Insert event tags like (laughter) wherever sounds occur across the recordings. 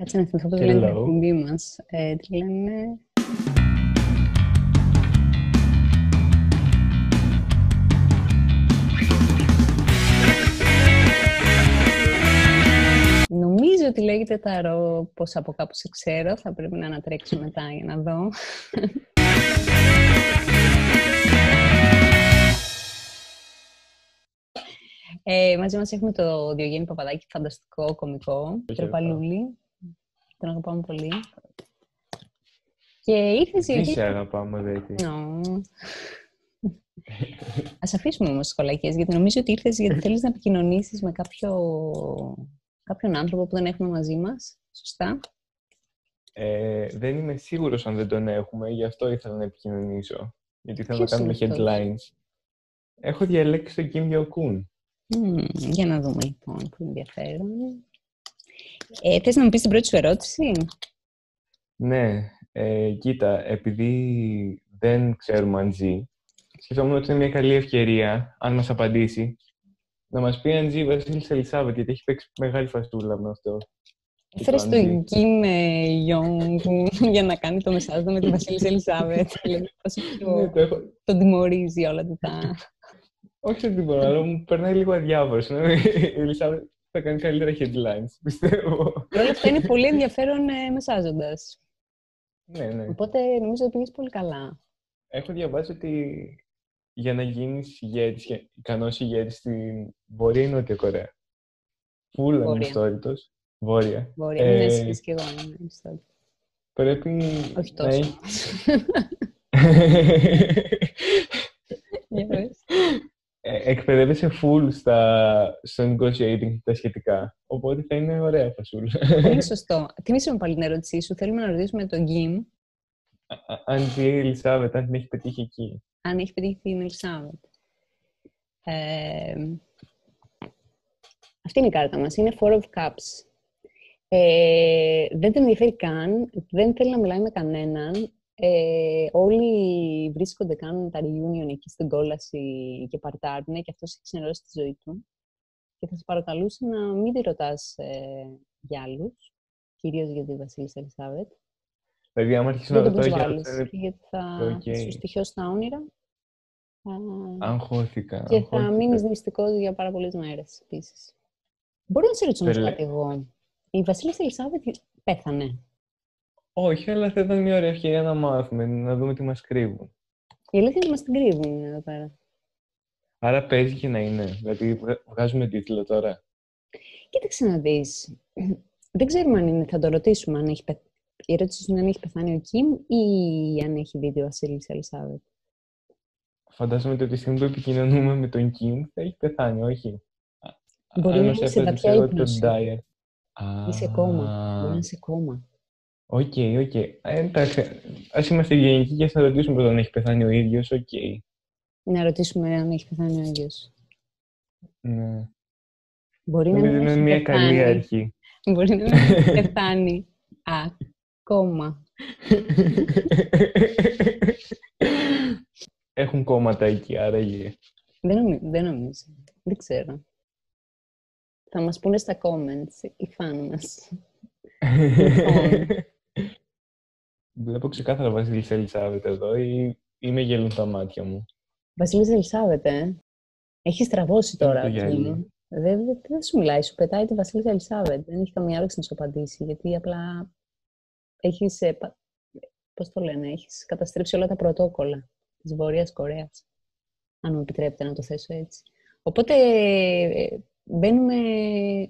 Κάτσε να θυμηθώ πώς λένε την εκπομπή μας. Ε, τι λένε... Νομίζω ότι λέγεται ταρό, πως από κάπου σε ξέρω. Θα πρέπει να ανατρέξω μετά για να δω. Ε, μαζί μας έχουμε το Διογέννη Παπαδάκη, φανταστικό κομικό, τροπαλούλη. Τον αγαπάμε πολύ. Και ήρθες γιατί... Τι σε αγαπάμε, Δέτη. No. Ας αφήσουμε όμως τις σχολακίες, γιατί νομίζω ότι ήρθες γιατί (laughs) θέλεις να επικοινωνήσεις με κάποιο... κάποιον άνθρωπο που δεν έχουμε μαζί μας. Σωστά. Ε, δεν είμαι σίγουρος αν δεν τον έχουμε, γι' αυτό ήθελα να επικοινωνήσω. Γιατί θέλω να κάνουμε headlines. Έχω διαλέξει τον Kim Jong-un. Mm, για να δούμε λοιπόν, που ενδιαφέρον. Ε, θες να μου πεις την πρώτη σου ερώτηση; Ναι, ε, κοίτα, επειδή δεν ξέρουμε αν ζει, σκεφτόμουν ότι είναι μια καλή ευκαιρία, αν μας απαντήσει, να μας πει αν ζει η Βασίλισσα Ελισάβετ, γιατί έχει παίξει μεγάλη φαστούλα με αυτό. Έφερες τον Κιμ Ιόγκ (laughs) για να κάνει το μεσάζο με τη Βασίλισσα Ελισάβετ. (laughs) Ναι, τον τιμωρίζει όλα τα... Όχι ότι μπορώ, αλλά μου περνάει λίγο αδιάβρος. Η (laughs) Ελισάβετ θα κάνει καλύτερα headlines, (laughs) πιστεύω. Όλα αυτά είναι πολύ ενδιαφέρον ε, μεσάζοντας. Ναι, ναι. Οπότε νομίζω ότι πήγες πολύ καλά. Έχω διαβάσει ότι για να γίνεις ηγέτης, ικανός ηγέτης στην Βόρεια ή Νότια Κορέα. Πούλα είναι ιστόρητο. Βόρεια. Βόρεια, ε, είναι και εγώ είμαι Πρέπει. Όχι τόσο. Ε, (laughs) εκπαιδεύεσαι full στα, στο negotiating τα σχετικά. Οπότε θα είναι ωραία φασούλα. Πολύ (laughs) σωστό. Θυμήσαμε πάλι την ερώτησή σου. Θέλουμε να ρωτήσουμε τον Γκίμ. Αν ζει η Ελισάβετ, αν την έχει πετύχει εκεί. Αν έχει πετύχει την Ελισάβετ. Ε, αυτή είναι η κάρτα μας. Είναι Four of Cups. Ε, δεν τον ενδιαφέρει καν. Δεν θέλει να μιλάει με κανέναν. Ε, όλοι βρίσκονται, κάνουν τα reunion εκεί στην κόλαση και παρτάρουν και αυτός έχει ξενερώσει τη ζωή του. Και θα σε παρακαλούσε να μην τη ρωτάς ε, για άλλους, κυρίως για τη Βασίλισσα Ελισάβετ. Δηλαδή, άμα αρχίσει να ρωτάω για άλλους... Γιατί θα okay. σου στοιχειώσει τα όνειρα. Αγχώθηκα. Και θα μείνεις μυστικός για πάρα πολλές μέρες επίσης. Μπορώ να σε ρωτήσω κάτι εγώ. Η Βασίλισσα Ελισάβετ πέθανε. Όχι, αλλά θα ήταν μια ωραία ευκαιρία να μάθουμε, να δούμε τι μας κρύβουν. Η αλήθεια είναι ότι μας την κρύβουν εδώ πέρα. Άρα παίζει και να είναι. Δηλαδή, βγάζουμε τίτλο τώρα. Κοίταξε να δεις. Δεν ξέρουμε αν είναι, θα το ρωτήσουμε αν έχει πεθάνει. Η ερώτηση είναι αν έχει πεθάνει ο Κιμ ή αν έχει δει τη Βασίλισσα Ελισάβετ. Φαντάζομαι ότι τη στιγμή που επικοινωνούμε με τον Κιμ θα έχει πεθάνει, όχι; Μπορεί να είναι σε βαθιά ύπνωση. Ή σε κώμα. Μπορεί να είναι σε κώμα. OK, OK. Ε, εντάξει, ας είμαστε ευγενικοί και θα ρωτήσουμε πρώτα αν έχει πεθάνει ο ίδιος, οκ. Να ρωτήσουμε αν έχει πεθάνει ο ίδιος. Ναι. Μπορεί να είναι μια καλή αρχή. Μπορεί να μην (laughs) πεθάνει ακόμα. Έχουν κόμματα εκεί, άραγε. Δεν, νομι... δεν νομίζω. Δεν ξέρω. Θα μας πούνε στα comments οι φαν μας. (laughs) Λοιπόν, Βλέπω ξεκάθαρα Βασίλη Ελισάβετ εδώ ή, ή με γελούν τα μάτια μου. Βασίλη Ελισάβετ, ε. Έχεις τραβώσει τώρα. Δεν, δεν, δεν σου μιλάει, σου πετάει τη Βασίλη Ελισάβετ. Δεν έχει καμία όρεξη να σου απαντήσει, γιατί απλά έχεις. Ε, Πώς το λένε, έχεις καταστρέψει όλα τα πρωτόκολλα της Βόρειας Κορέας. Αν μου επιτρέπετε να το θέσω έτσι. Οπότε ε, μπαίνουμε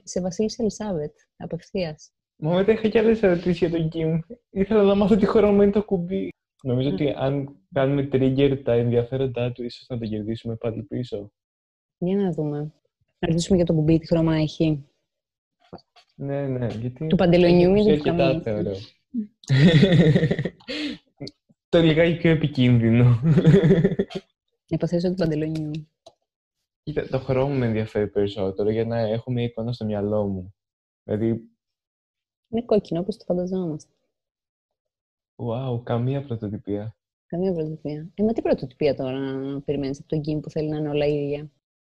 σε Βασίλη Ελισάβετ απευθείας. Μα μετά είχα και άλλες ερωτήσεις για τον Κιμ. Ήθελα να μάθω τι χρώμα είναι το κουμπί. Νομίζω ότι αν κάνουμε trigger τα ενδιαφέροντά του, ίσως να το κερδίσουμε πάλι πίσω. Για να δούμε. Να ρωτήσουμε για το κουμπί τι χρώμα έχει. Ναι, ναι. Γιατί... Του παντελονιού ή του καμία. θεωρώ. το λιγάκι πιο επικίνδυνο. Υποθέσω του παντελονιού. Κοίτα, το χρώμα με ενδιαφέρει περισσότερο για να έχω μια εικόνα στο μυαλό μου. Δηλαδή, είναι κόκκινο, όπως το φανταζόμαστε. Wow, καμία πρωτοτυπία. Καμία πρωτοτυπία. Ε, μα τι πρωτοτυπία τώρα να περιμένεις από τον Κιμ που θέλει να είναι όλα ίδια.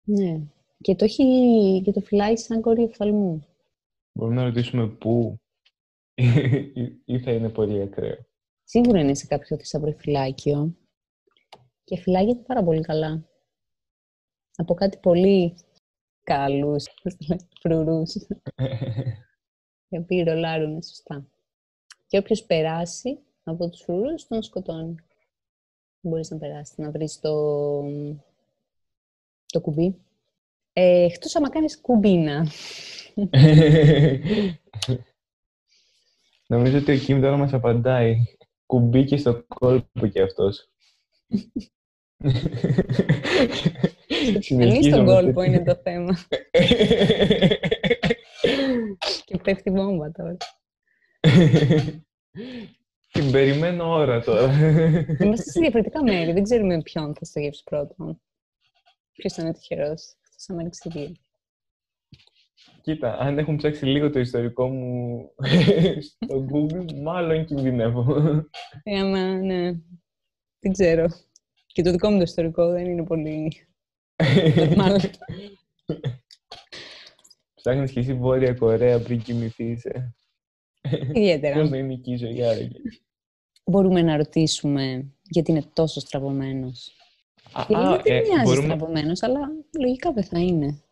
Ναι. Και το, έχει, και το φυλάει σαν κορί οφθαλμού. Μπορούμε να ρωτήσουμε πού. ή θα είναι πολύ ακραίο. Σίγουρα είναι σε κάποιο φυλάκιο και φυλάγεται πάρα πολύ καλά. Από κάτι πολύ καλούς, (laughs) φρουρούς, (laughs) οι οποίοι ρολάρουν σωστά. Και όποιος περάσει από τους φρουρούς, τον σκοτώνει. Μπορείς να περάσεις, να βρεις το, το κουμπί. Ε, εκτός άμα κάνεις κουμπίνα. (laughs) Νομίζω ότι ο Κιμ τώρα μας απαντάει. Κουμπί και στο κόλπο κι αυτός. (laughs) Συνεχίζει στον κόλπο είναι το θέμα. (laughs) και πέφτει βόμβα τώρα. (laughs) Την περιμένω ώρα τώρα. Είμαστε σε διαφορετικά μέρη. Δεν ξέρουμε ποιον θα στογεύσει πρώτον. Ποιος θα είναι τυχερός. Αυτός θα με Κοίτα, αν έχουν ψάξει λίγο το ιστορικό μου (laughs) στο Google, μάλλον κινδυνεύω. Ε, άμα, ναι. Δεν ξέρω. Και το δικό μου το ιστορικό δεν είναι πολύ (laughs) normal. Ψάχνεις και εσύ Βόρεια Κορέα πριν κοιμηθείς, ε. Ιδιαίτερα. Πώς να είναι εκεί η ζωή, άραγε. Μπορούμε να ρωτήσουμε γιατί είναι τόσο στραβωμένος. Α, γιατί δεν ε, μοιάζει μπορούμε... στραβωμένος, αλλά λογικά δεν θα είναι.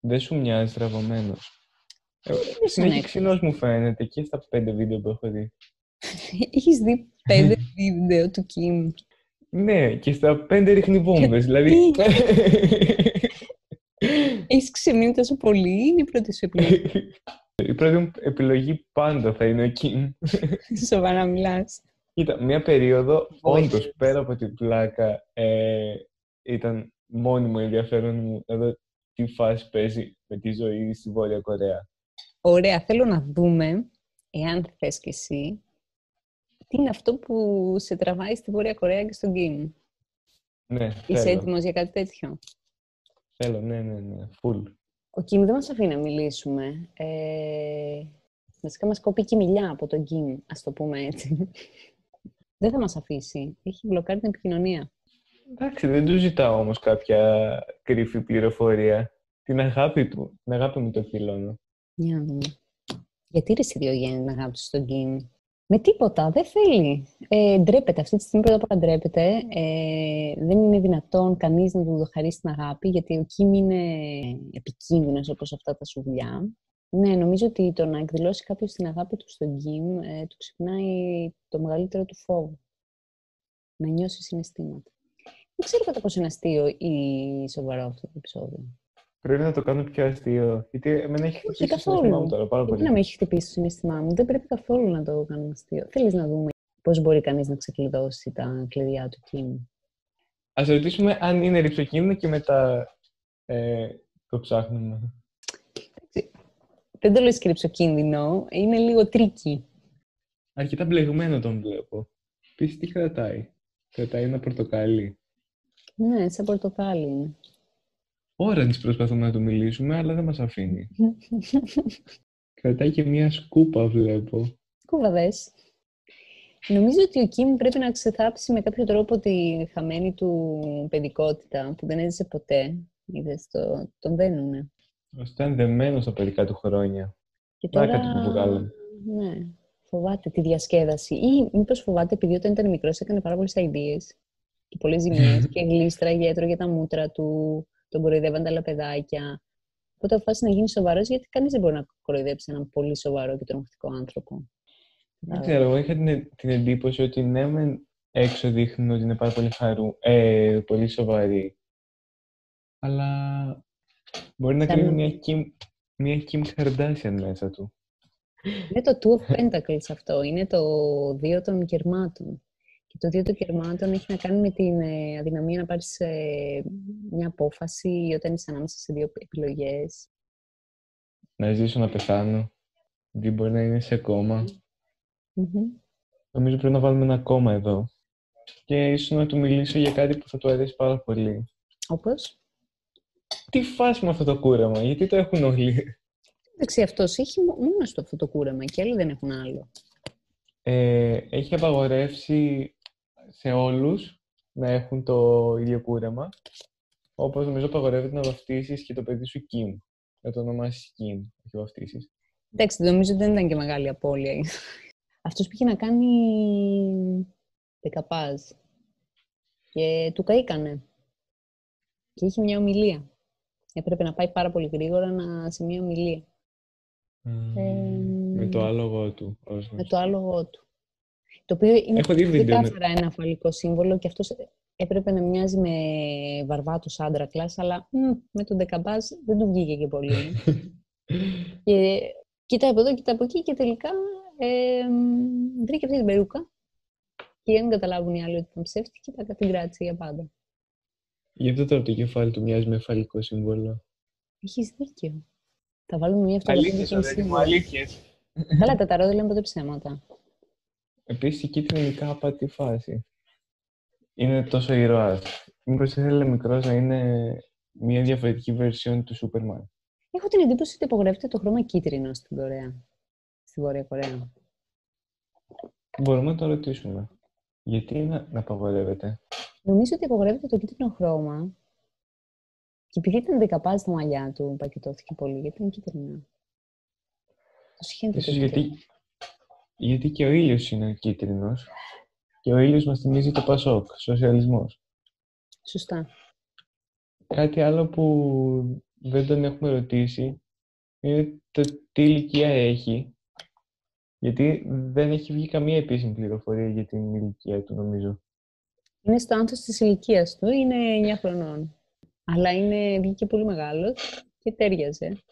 Δεν σου μοιάζει στραβωμένος. Ε, συνέχεια ξινός μου φαίνεται και στα πέντε βίντεο που έχω δει. (laughs) Έχεις δει πέντε βίντεο του Κιμ; Ναι, και στα πέντε ρίχνει βόμβες, δηλαδή... (laughs) Έχεις ξεμείνει τόσο πολύ ή είναι η πρώτη σου επιλογή. Η πρώτη μου επιλογή πάντα θα είναι ο Κιμ. Σοβαρά μιλάς. Κοίτα, μια περίοδο, όντως, πέρα από την πλάκα, ε, ήταν μόνιμο ενδιαφέρον μου να δω τι φάση παίζει με τη ζωή στη Βόρεια Κορέα. Ωραία, θέλω να δούμε, εάν θες κι εσύ, τι είναι αυτό που σε τραβάει στη Βόρεια Κορέα και στον Κιμ. Ναι, Είσαι θέλω. έτοιμος για κάτι τέτοιο; Θέλω, ναι, ναι, ναι, full. Ο Κιμ δεν μας αφήνει να μιλήσουμε. Ε, βασικά μας κόπει και μιλιά από τον Κιμ, ας το πούμε έτσι. (laughs) δεν θα μας αφήσει. Έχει μπλοκάρει την επικοινωνία. Εντάξει, δεν του ζητάω όμως κάποια κρυφή πληροφορία. Την αγάπη του, την αγάπη μου το εκδηλώνω. Για να δούμε. Γιατί ρε Διογέννη την αγάπη του στον Κιμ; Με τίποτα, δεν θέλει. Ε, ντρέπεται. Αυτή τη στιγμή πρώτα απ' όλα ντρέπεται. Ε, δεν είναι δυνατόν κανείς να του χαρίσει την αγάπη, γιατί ο Κιμ είναι επικίνδυνος όπως αυτά τα σουβλιά. Ναι, νομίζω ότι το να εκδηλώσει κάποιος την αγάπη του στον Κιμ ε, του ξυπνάει το μεγαλύτερο του φόβο. Να νιώσει συναισθήματα. Δεν ξέρω κατά πόσο είναι αστείο ή σοβαρό αυτό το επεισόδιο. Πρέπει να το κάνω πιο αστείο. Γιατί εμένα έχει χτυπήσει το συνέστημά μου τώρα πάρα πολύ. Γιατί να με έχει χτυπήσει το συναίσθημά μου. Δεν πρέπει καθόλου να το κάνω αστείο. Θέλεις να δούμε πώς μπορεί κανείς να ξεκλειδώσει τα κλειδιά του κίνου. Α ρωτήσουμε αν είναι ριψοκίνδυνο και μετά ε, το ψάχνουμε. Δεν το λες και ριψοκίνδυνο. Είναι λίγο tricky. Αρκετά μπλεγμένο τον βλέπω. Πεις τι κρατάει. Κρατάει ένα πορτοκάλι. Ναι, σαν πορτοκάλι είναι. Ώρες προσπαθούμε να του μιλήσουμε, αλλά δεν μας αφήνει. (laughs) Κρατάει και μία σκούπα, βλέπω. Σκούπα, δες. Νομίζω ότι ο Κιμ πρέπει να ξεθάψει με κάποιο τρόπο τη χαμένη του παιδικότητα που δεν έζησε ποτέ. Είδες, το, τον δένουνε. Ήταν δεμένος στα παιδικά του χρόνια. Και τώρα... κάτι που βγάλαμε. Ναι, φοβάται τη διασκέδαση. Ή μήπως φοβάται επειδή όταν ήταν μικρός έκανε πάρα πολλές αειδίε και πολλές ζημιές (laughs) και γλίστραγε, έτρωγε τα μούτρα του τον κοροϊδεύαν τα άλλα παιδάκια. Οπότε αποφάσισε να γίνει σοβαρός, γιατί κανείς δεν μπορεί να κοροϊδέψει έναν πολύ σοβαρό και τρομακτικό άνθρωπο. Δεν ξέρω, εγώ είχα την, την εντύπωση ότι ναι, μεν έξω δείχνουν ότι είναι πάρα πολύ, χαρού, ε, πολύ σοβαρή. Αλλά μπορεί να κρύβει μια Kim, μια Kim Kardashian μέσα του. Είναι το Two of Pentacles αυτό. Είναι το δύο των κερμάτων. Και το δύο των κερμάτων έχει να κάνει με την ε, αδυναμία να πάρεις ε, μια απόφαση όταν είσαι ανάμεσα σε δύο επιλογές. Να ζήσω, να πεθάνω. Δεν μπορεί να είναι σε κόμμα. Νομίζω πρέπει να βάλουμε ένα κόμμα εδώ. Και ίσως να του μιλήσω για κάτι που θα του αρέσει πάρα πολύ. Όπως; Τι φάση με αυτό το κούρεμα, γιατί το έχουν όλοι. Εντάξει, αυτός έχει μόνος στο αυτό το κούρεμα και άλλοι δεν έχουν άλλο. Ε, έχει απαγορεύσει σε όλους να έχουν το ίδιο κούρεμα. Όπως νομίζω απαγορεύεται να βαφτίσεις και το παιδί σου Kim. Να το ονομάσεις Kim, όχι βαφτίσεις. Εντάξει, νομίζω ότι δεν ήταν και μεγάλη απώλεια. Αυτός πήγε να κάνει δεκαπάζ και του καήκανε. Και είχε μια ομιλία. Έπρεπε να πάει πάρα πολύ γρήγορα να, σε μια ομιλία. Ε, με το άλογο του. Με το άλογο του. Το οποίο είναι πολύ κάθαρα ένα φαλικό σύμβολο και αυτός έπρεπε να μοιάζει με βαρβάτος άντρα κλάς, αλλά μ, με τον δεκαμπάζ δεν του βγήκε και πολύ. (laughs) και κοίτα από εδώ, κοίτα από εκεί και τελικά ε, βρήκε αυτή την περούκα και αν καταλάβουν οι άλλοι ότι ήταν ψεύτικη, και την κράτησε για πάντα. Γι' αυτό τώρα το κεφάλι του μοιάζει με φαλικό σύμβολο; Έχεις δίκιο. Θα βάλουμε μια αυτοκίνητη σύμβολο. Αλήθειες. Καλά, τα ταρό δεν λένε ποτέ ψέματα. Επίσης, η κίτρινη από τη φάση. Είναι τόσο ηρωάς. Μήπως ήθελε μικρός να είναι μια διαφορετική version του Σούπερμαν. Έχω την εντύπωση ότι απογορεύεται το χρώμα κίτρινο στην Κορέα. Στην Βόρεια Κορέα. Μπορούμε να το ρωτήσουμε. Γιατί να, να απαγορεύεται. Νομίζω ότι απαγορεύεται το κίτρινο χρώμα. Και επειδή ήταν δεκαπάζ στα μαλλιά του, πακετώθηκε πολύ, γιατί ήταν κίτρινα. Ίσως γιατί, γιατί και ο ήλιος είναι κίτρινος και ο ήλιος μας θυμίζει το Πασόκ, σοσιαλισμός. Σωστά. Κάτι άλλο που δεν τον έχουμε ρωτήσει είναι το τι ηλικία έχει γιατί δεν έχει βγει καμία επίσημη πληροφορία για την ηλικία του, νομίζω. Είναι στο άνθος της ηλικίας του, είναι 9 χρονών. Αλλά είναι, βγήκε πολύ μεγάλος και τέριαζε.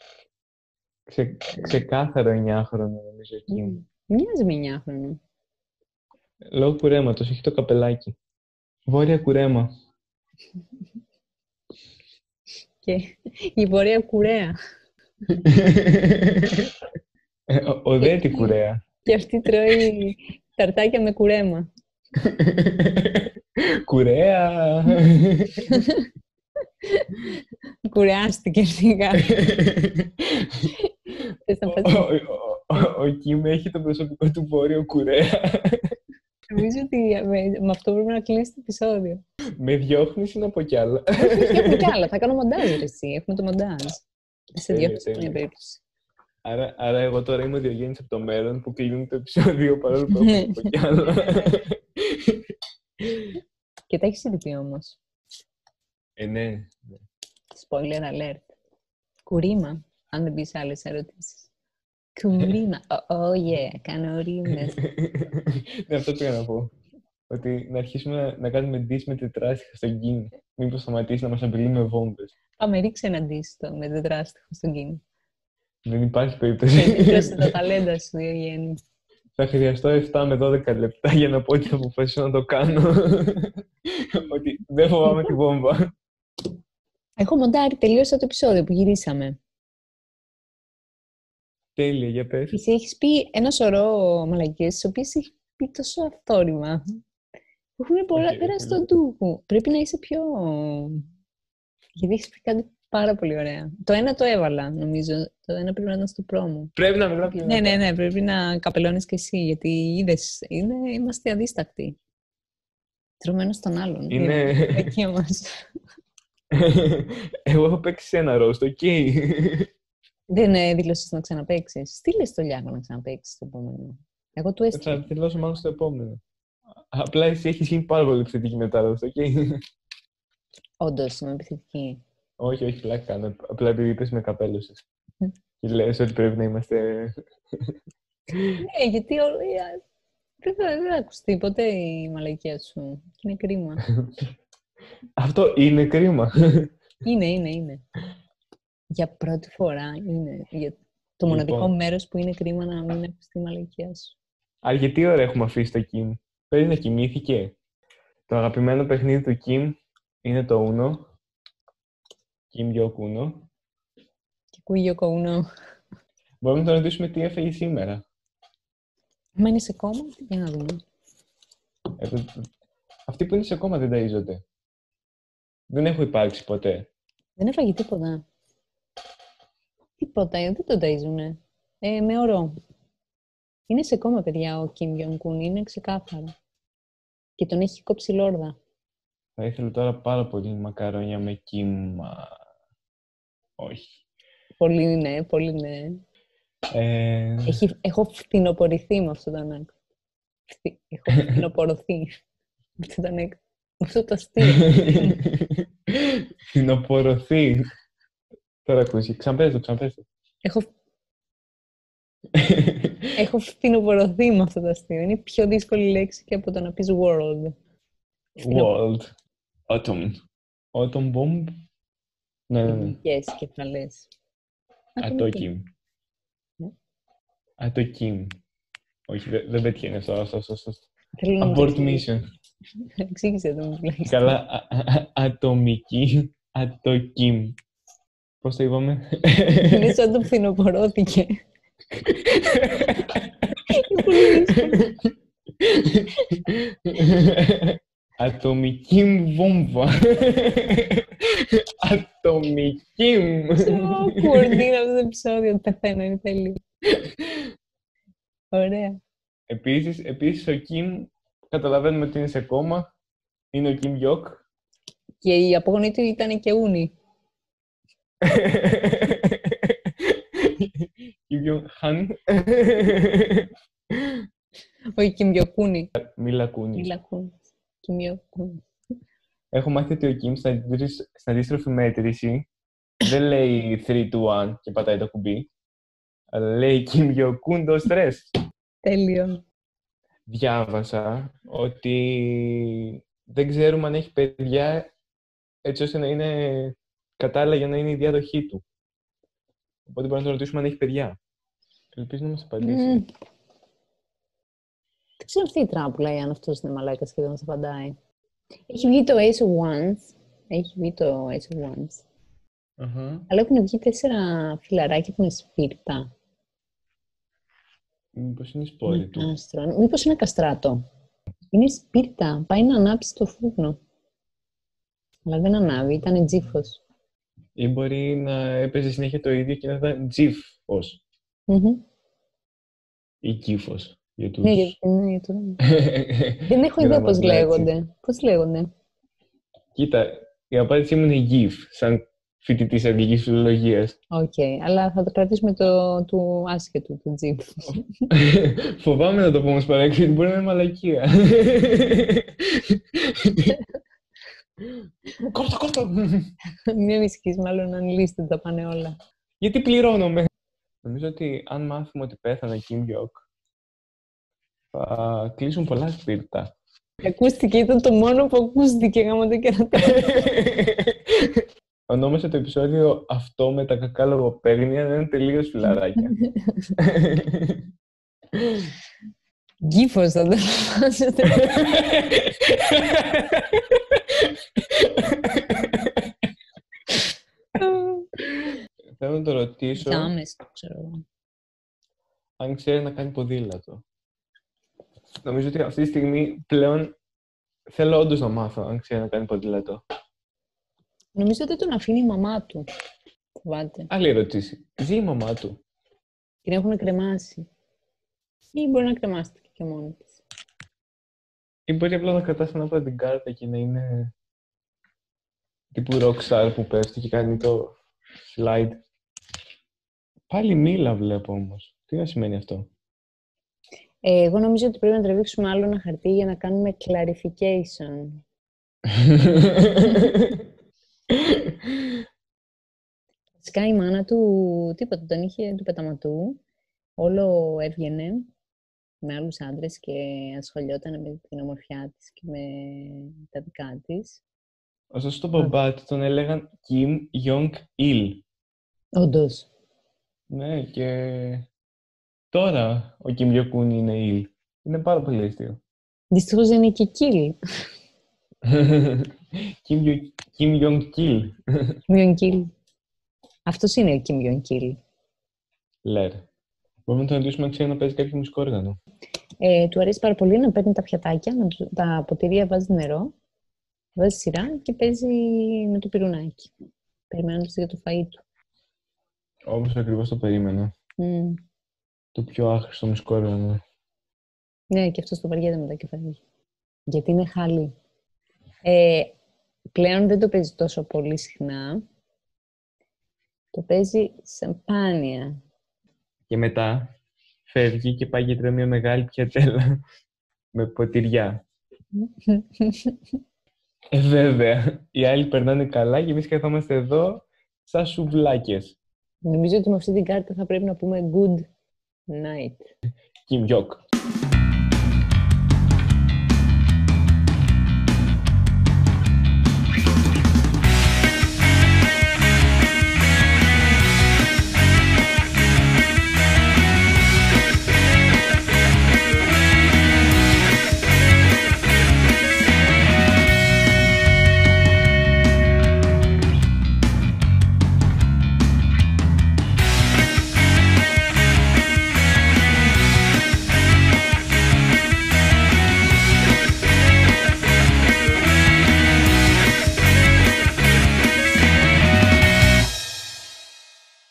Ξε, ξεκάθαρο 9 χρονών, νομίζω, εκεί. Mm. Μοιάζει με 9 χρονών. Λόγω κουρέματος, έχει το καπελάκι. Βόρεια κουρέμα. και η βόρεια κουρέα. Ε, ο, ο Δέτη κουρέα. Και αυτή τρώει ταρτάκια με κουρέμα. Κουρέα! Κουρεάστηκε σιγά. (laughs) Ο Κιμ έχει το προσωπικό του βόρειο κουρέα. Νομίζω ότι με αυτό πρέπει να κλείσει το επεισόδιο. Με διώχνεις ή να πω κι άλλα. Έχω κι άλλα. Θα κάνω μοντάζ, εσύ. Έχουμε το μοντάζ. Σε διώχνεις σε μια περίπτωση. Άρα, άρα εγώ τώρα είμαι ο Διογέννης από το μέλλον που κλείνει το επεισόδιο παρόλο που έχω πω κι άλλα. Και τα έχεις ήδη πει όμως. Ε, ναι. Spoiler alert. Κουρίμα, αν δεν πεις άλλες ερωτήσεις. Κουρίμα. Oh, yeah, κάνω ρήμες. ναι, αυτό πήγα να πω. Ότι να αρχίσουμε να κάνουμε ντύς με τετράστιχα στον κίνη. Μήπως σταματήσει να μας απειλεί με βόμβες. Πάμε ρίξε ένα ντύς με τετράστιχο στον κίνη. Δεν υπάρχει περίπτωση. Δεν τα ταλέντα σου, Διογέννη. Θα χρειαστώ 7 με 12 λεπτά για να πω ότι θα αποφασίσω να το κάνω. ότι δεν φοβάμαι τη βόμβα. Έχω μοντάρει, τελείωσα το επεισόδιο που γυρίσαμε. Τέλεια, για πες. Εσύ έχεις πει ένα σωρό μαλακίες, τις οποίες έχει πει τόσο αυτόρυμα. Έχουν πολλά okay, πέρα στον τούχο. Πρέπει να είσαι πιο... Γιατί έχεις πει κάτι πάρα πολύ ωραία. Το ένα το έβαλα, νομίζω. Το ένα πρέπει να ήταν στο πρόμο. Πρέπει να μιλάω Ναι, ναι, ναι. Πρέπει να καπελώνεις και εσύ, γιατί είδες, είναι, είμαστε αδίστακτοι. Τρωμένο στον άλλον. Είναι... Εκεί μας. (laughs) Εγώ έχω παίξει σε ένα ρόστο, εκεί. (laughs) Δεν ε, δήλωσες να ξαναπαίξεις. Στείλε το Λιάκο να ξαναπαίξεις το επόμενο; Εγώ του έστειλα. Θα δηλώσω μάλλον στο επόμενο. Απλά εσύ έχεις γίνει πάρα πολύ επιθετική μετά ρόστο, εκεί. Όντως, είμαι επιθετική. Όχι, όχι, πλάκα κάνω. Απλά επειδή είπες με καπέλωσες. και λες ότι πρέπει να είμαστε... ναι, γιατί όλοι... Δεν θα, δεν ακουστεί ποτέ η μαλακία σου. Είναι κρίμα. Αυτό είναι κρίμα. είναι, είναι, είναι. Για πρώτη φορά είναι. Για το μοναδικό λοιπόν. μέρος που είναι κρίμα να μην ακουστεί η μαλακία σου. Α, γιατί ώρα έχουμε αφήσει το Κιμ. Πρέπει να κοιμήθηκε. Το αγαπημένο παιχνίδι του Κιμ είναι το Uno Kim Jong-un. Κούγιο Κοούνο. Μπορούμε να ρωτήσουμε τι έφεγε σήμερα. Μα είναι σε κόμμα, για να δούμε. Ε, αυτοί που είναι σε κόμμα δεν ταΐζονται. Δεν έχω υπάρξει ποτέ. Δεν έφαγε τίποτα. Τίποτα, δεν το ταΐζουνε. Ε, με ορό. Είναι σε κόμμα, παιδιά, ο Κιμ Γιονκούν. Είναι ξεκάθαρο. Και τον έχει κόψει λόρδα. Θα ήθελα τώρα πάρα πολύ μακαρόνια με κύμα. Όχι. Πολύ ναι, πολύ ναι. Ε... Έχει, έχω φθινοπορηθεί με αυτό το ανάγκη. Έχω φθινοπορωθεί με αυτό το ανάγκη. Με αυτό το αστείο. (laughs) Φθινοπορωθεί. Τώρα ακούσει. Ξαναπες το, ξαναπες το. Έχω Έχω φθινοπορωθεί με αυτό το αστείο. Είναι η πιο δύσκολη λέξη και από το να πεις world. World. Autumn. Autumn bomb. Ναι, ναι, ναι. Yes, κεφαλές. Ατόκιμ. Ατόκιμ. Όχι, δεν πετυχαίνεις αυτό. αυτό, αυτό. Abort mission. (laughs) Εξήγησε το μου Καλά, ατομική, ατοκίμ. Πώς το είπαμε; Είναι σαν το φθινοπορώθηκε. Ατομική μου βόμβα. Ατομική μου. Κουρδίνα αυτό το επεισόδιο. Πεθαίνω, είναι τέλειο. Ωραία. Επίσης, επίσης ο Κιμ, καταλαβαίνουμε ότι είναι σε κόμμα. Είναι ο Κιμ Γιόκ. Και η απογονή του ήταν και ούνη. (laughs) Χαν. (laughs) Όχι, Κιμιοκούνι. Μιλακούνι. Μιλακούνι. Κιμιοκούνι. Έχω μάθει ότι ο Κιμ στην αντίστροφη μέτρηση δεν λέει 3, 2, 1 και πατάει το κουμπί. Αλλά λέει Κιμιοκούν το στρες. Τέλειο. Διάβασα ότι δεν ξέρουμε αν έχει παιδιά έτσι ώστε να είναι κατάλληλα για να είναι η διάδοχή του. Οπότε μπορούμε να τον ρωτήσουμε αν έχει παιδιά. Ελπίζω να μας απαντήσει. Mm. Δεν ξέρω αυτή η τράπουλα ή αν αυτός είναι μαλάκας και δεν μας απαντάει. Έχει βγει το Ace of Wands. Έχει βγει το Ace of Wands. Uh-huh. Αλλά έχουν βγει τέσσερα φιλαράκια που είναι σπίρτα. Μήπως είναι σπόρι του. Μήπως είναι καστράτο. Είναι σπίρτα. Πάει να ανάψει το φούρνο. Αλλά δεν ανάβει, ήταν τζίφος. Ή μπορεί να έπαιζε συνέχεια το ίδιο και να ήταν τζίφο. Mm-hmm. Ή κύφο. Για τους... Ναι, ναι, για Δεν έχω ιδέα πώς λέγονται. Πώς λέγονται; Κοίτα, η απάντησή μου είναι γυφ, σαν φοιτητής αγγλικής φιλολογίας. Οκ, okay, αλλά θα το κρατήσουμε το του άσχετου, του τζιπ. (laughs) Φοβάμαι να το πω όμως παράξενο, γιατί μπορεί να είναι μαλακία. (laughs) Κόρτα, κόρτα! Μην μισχύεις, μάλλον αν λύσετε τα πάνε όλα. Γιατί πληρώνομαι; Νομίζω ότι αν μάθουμε ότι πέθανε Kim Jong, θα κλείσουν πολλά σπίρτα. Ακούστηκε, ήταν το μόνο που ακούστηκε γάμο το κερατό. Ονόμασε το επεισόδιο αυτό με τα κακά λογοπαίγνια να είναι τελείως φιλαράκια. (laughs) Γκίφος θα το ονομάσετε. Θέλω να το ρωτήσω. Τζάμες, ξέρω εγώ. Αν ξέρεις να κάνει ποδήλατο. Νομίζω ότι αυτή τη στιγμή πλέον θέλω όντως να μάθω αν ξέρει να κάνει ποδήλατο. Νομίζω ότι τον αφήνει η μαμά του. Φοβάται. Άλλη ερώτηση. Ζει η μαμά του. Την έχουν κρεμάσει. Ή μπορεί να κρεμάστηκε και μόνη της. Ή μπορεί απλά να κρατάσει ένα την κάρτα και να είναι τύπου rockstar που πέφτει και κάνει το slide. Πάλι μίλα βλέπω όμως. Τι να σημαίνει αυτό; Ε, εγώ νομίζω ότι πρέπει να τραβήξουμε άλλο ένα χαρτί για να κάνουμε clarification. (laughs) Φυσικά η μάνα του, τίποτα, τον είχε του πεταματού. Όλο έβγαινε με άλλους άντρες και ασχολιόταν με την ομορφιά της και με τα δικά της. Ωστόσο τον μπαμπά του τον έλεγαν Kim Jong-il. Όντως. Ναι, και Τώρα ο Κιμ Γιονγκ Ουν είναι ill. Είναι πάρα πολύ αστείο. Δυστυχώς δεν είναι και kill. Κιμ Γιονγκ Kill. Κιμ Γιονγκ Kill. Αυτός είναι ο Κιμ Γιονγκ Kill. Λέρ. Μπορούμε να τον ρωτήσουμε αν ξέρει να παίζει κάποιο μουσικό όργανο. Ε, του αρέσει πάρα πολύ να παίρνει τα πιατάκια, με τα ποτηρία βάζει νερό, βάζει σειρά και παίζει με το πυρουνάκι. Περιμένοντας για το φαΐ του. Όπως ακριβώς το περίμενα. Mm το πιο άχρηστο μουσικό όργανο. Ναι, και αυτό το βαριέται μετά και φεύγει. Γιατί είναι χαλή. Ε, πλέον δεν το παίζει τόσο πολύ συχνά. Το παίζει σε σπάνια. Και μετά φεύγει και πάει και τρώει μια μεγάλη πιατέλα (laughs) με ποτηριά. ε, βέβαια. Οι άλλοι περνάνε καλά και εμείς καθόμαστε εδώ σαν σουβλάκες. Νομίζω ότι με αυτή την κάρτα θα πρέπει να πούμε good night. Kim Jong.